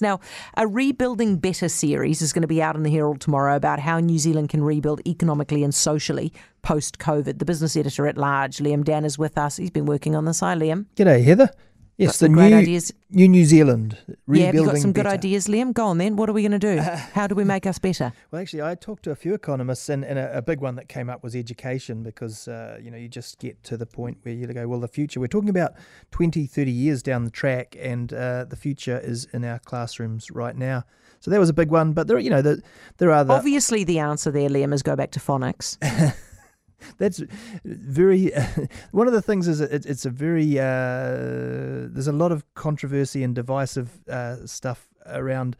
Now, a Rebuilding Better series is going to be out in the Herald tomorrow about how New Zealand can rebuild economically and socially post COVID. The business editor at large, Liam Dann, is with us. He's been working on this. Hi, Liam. G'day, Heather. Yes, the new, ideas. new New Zealand rebuilding. Yeah, have you got some better. good ideas, Liam? Go on then. What are we going to do? How do we make us better? Well, actually, I talked to a few economists, and, and a, a, big one that came up was education because, uh, you know, you just get to the point where you go, well, the future, we're talking about 20, 30 years down the track, and uh, the future is in our classrooms right now. So that was a big one. But there, you know, the, there are the. Obviously, the answer there, Liam, is go back to phonics. that's very one of the things is it, it's a very uh, there's a lot of controversy and divisive uh, stuff around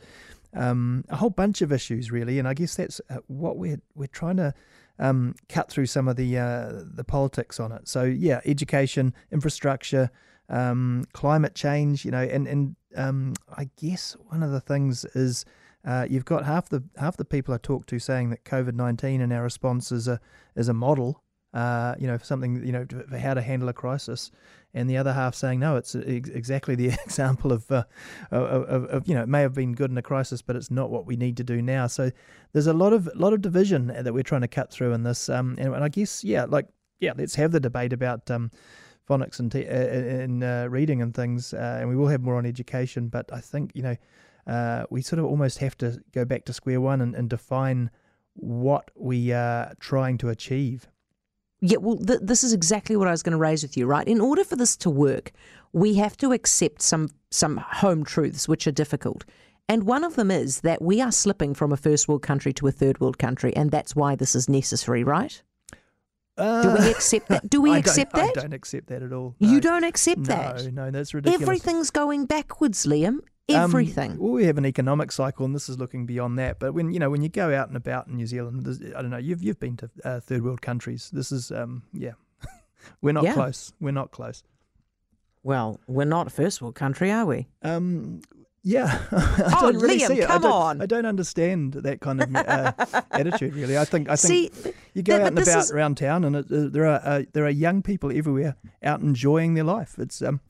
um, a whole bunch of issues really. And I guess that's uh, what we're we're trying to um, cut through some of the uh, the politics on it. So yeah education infrastructure um, climate change you know and and um, I guess one of the things is uh, you've got half the half the people I talk to saying that COVID nineteen and our response is a is a model, uh, you know, for something you know for how to handle a crisis, and the other half saying no, it's ex- exactly the example of, uh, of, of, you know it may have been good in a crisis, but it's not what we need to do now. So there's a lot of lot of division that we're trying to cut through in this, um, and, and I guess yeah, like yeah, let's have the debate about. Um, phonics and, t- uh, and uh, reading and things, uh, and we will have more on education. But I think you know uh, we sort of almost have to go back to square one and, and define what we are trying to achieve. Yeah, well, th- this is exactly what I was going to raise with you, right? In order for this to work, we have to accept some some home truths which are difficult. And one of them is that we are slipping from a first world country to a third world country, and that's why this is necessary, right? Uh, Do we accept that? Do we I accept that? I don't accept that at all. No. You don't accept no, that? No, no, that's ridiculous. Everything's going backwards, Liam. Everything. Um, well, we have an economic cycle, and this is looking beyond that. But when you know when you go out and about in New Zealand, I don't know, you've you've been to uh, third world countries. This is um, yeah, we're not yeah. close. We're not close. Well, we're not a first world country, are we? Um, yeah. I don't really Liam, see it. come I don't, on. I don't understand that kind of uh, attitude. Really, I think I think see, you go out and about is... around town, and it, uh, there are uh, there are young people everywhere out enjoying their life. It's um,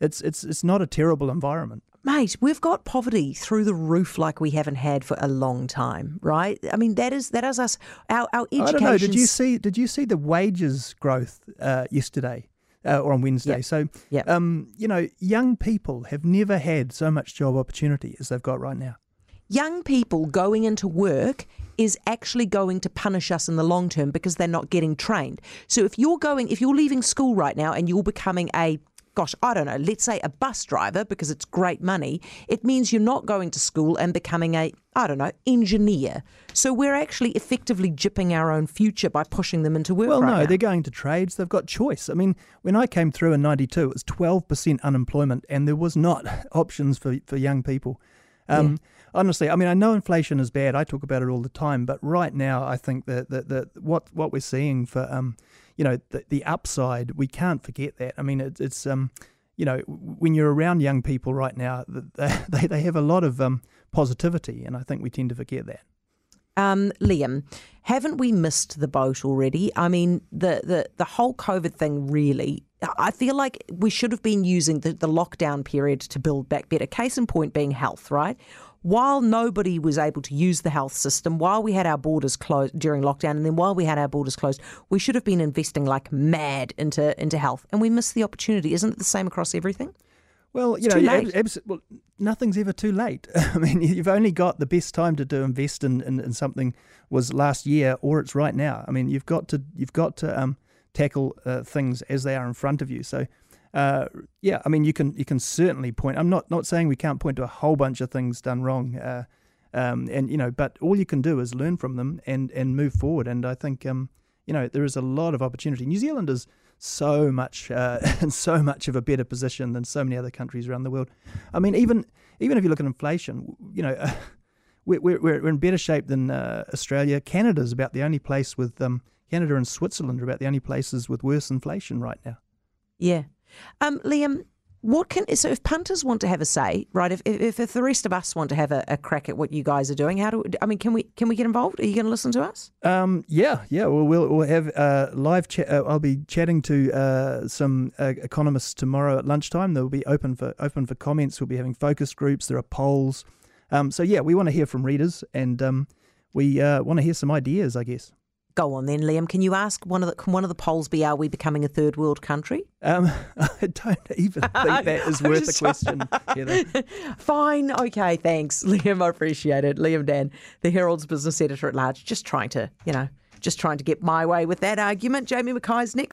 it's it's it's not a terrible environment. Mate, we've got poverty through the roof like we haven't had for a long time, right? I mean, that is that is us. Our our education. I don't know. Did you see? Did you see the wages growth uh, yesterday? Uh, or on Wednesday. Yep. So, yep. um, you know, young people have never had so much job opportunity as they've got right now. Young people going into work is actually going to punish us in the long term because they're not getting trained. So if you're going, if you're leaving school right now and you're becoming a gosh, I don't know, let's say a bus driver because it's great money, it means you're not going to school and becoming a, I don't know, engineer. So we're actually effectively jipping our own future by pushing them into work. Well, right no, now. they're going to trades. They've got choice. I mean, when I came through in 92, it was 12% unemployment and there was not options for, for young people. Um, yeah. Honestly, I mean, I know inflation is bad. I talk about it all the time, but right now, I think that, that, that what what we're seeing for um, you know, the, the upside, we can't forget that. I mean, it, it's, um, you know, when you're around young people right now, they, they have a lot of um, positivity, and I think we tend to forget that. Um, Liam, haven't we missed the boat already? I mean, the, the, the whole COVID thing really, I feel like we should have been using the, the lockdown period to build back better. Case in point being health, right? while nobody was able to use the health system, while we had our borders closed during lockdown, and then while we had our borders closed, we should have been investing like mad into into health, and we missed the opportunity. Isn't it the same across everything? Well, you it's know, ab- abs- well, nothing's ever too late. I mean, you've only got the best time to do invest in, in, in, something was last year, or it's right now. I mean, you've got to you've got to um, tackle uh, things as they are in front of you. So uh, yeah, I mean, you can you can certainly point. I'm not not saying we can't point to a whole bunch of things done wrong, uh, um, and you know, but all you can do is learn from them and and move forward. And I think um, you know there is a lot of opportunity. New Zealand is so much uh, in so much of a better position than so many other countries around the world. I mean, even even if you look at inflation, you know. we're, we're, we're in better shape than uh, Australia. Canada's about the only place with um, Canada and Switzerland are about the only places with worse inflation right now. Yeah, um, Liam, what can so if punters want to have a say, right? If if, if the rest of us want to have a, a, crack at what you guys are doing, how do I mean? Can we can we get involved? Are you going to listen to us? Um, yeah, yeah. We'll we'll, we'll have uh, live chat. Uh, I'll be chatting to uh, some uh, economists tomorrow at lunchtime. They'll be open for open for comments. We'll be having focus groups. There are polls. Um, so yeah, we want to hear from readers, and um, we uh, want to hear some ideas. I guess. Go on then, Liam. Can you ask one of the can one of the polls be are we becoming a third world country? Um, I don't even think that is worth a question. Fine, okay, thanks, Liam. I appreciate it. Liam Dann, the Herald's business editor at large, just trying to, you know, just trying to get my way with that argument. Jamie Mackay's next.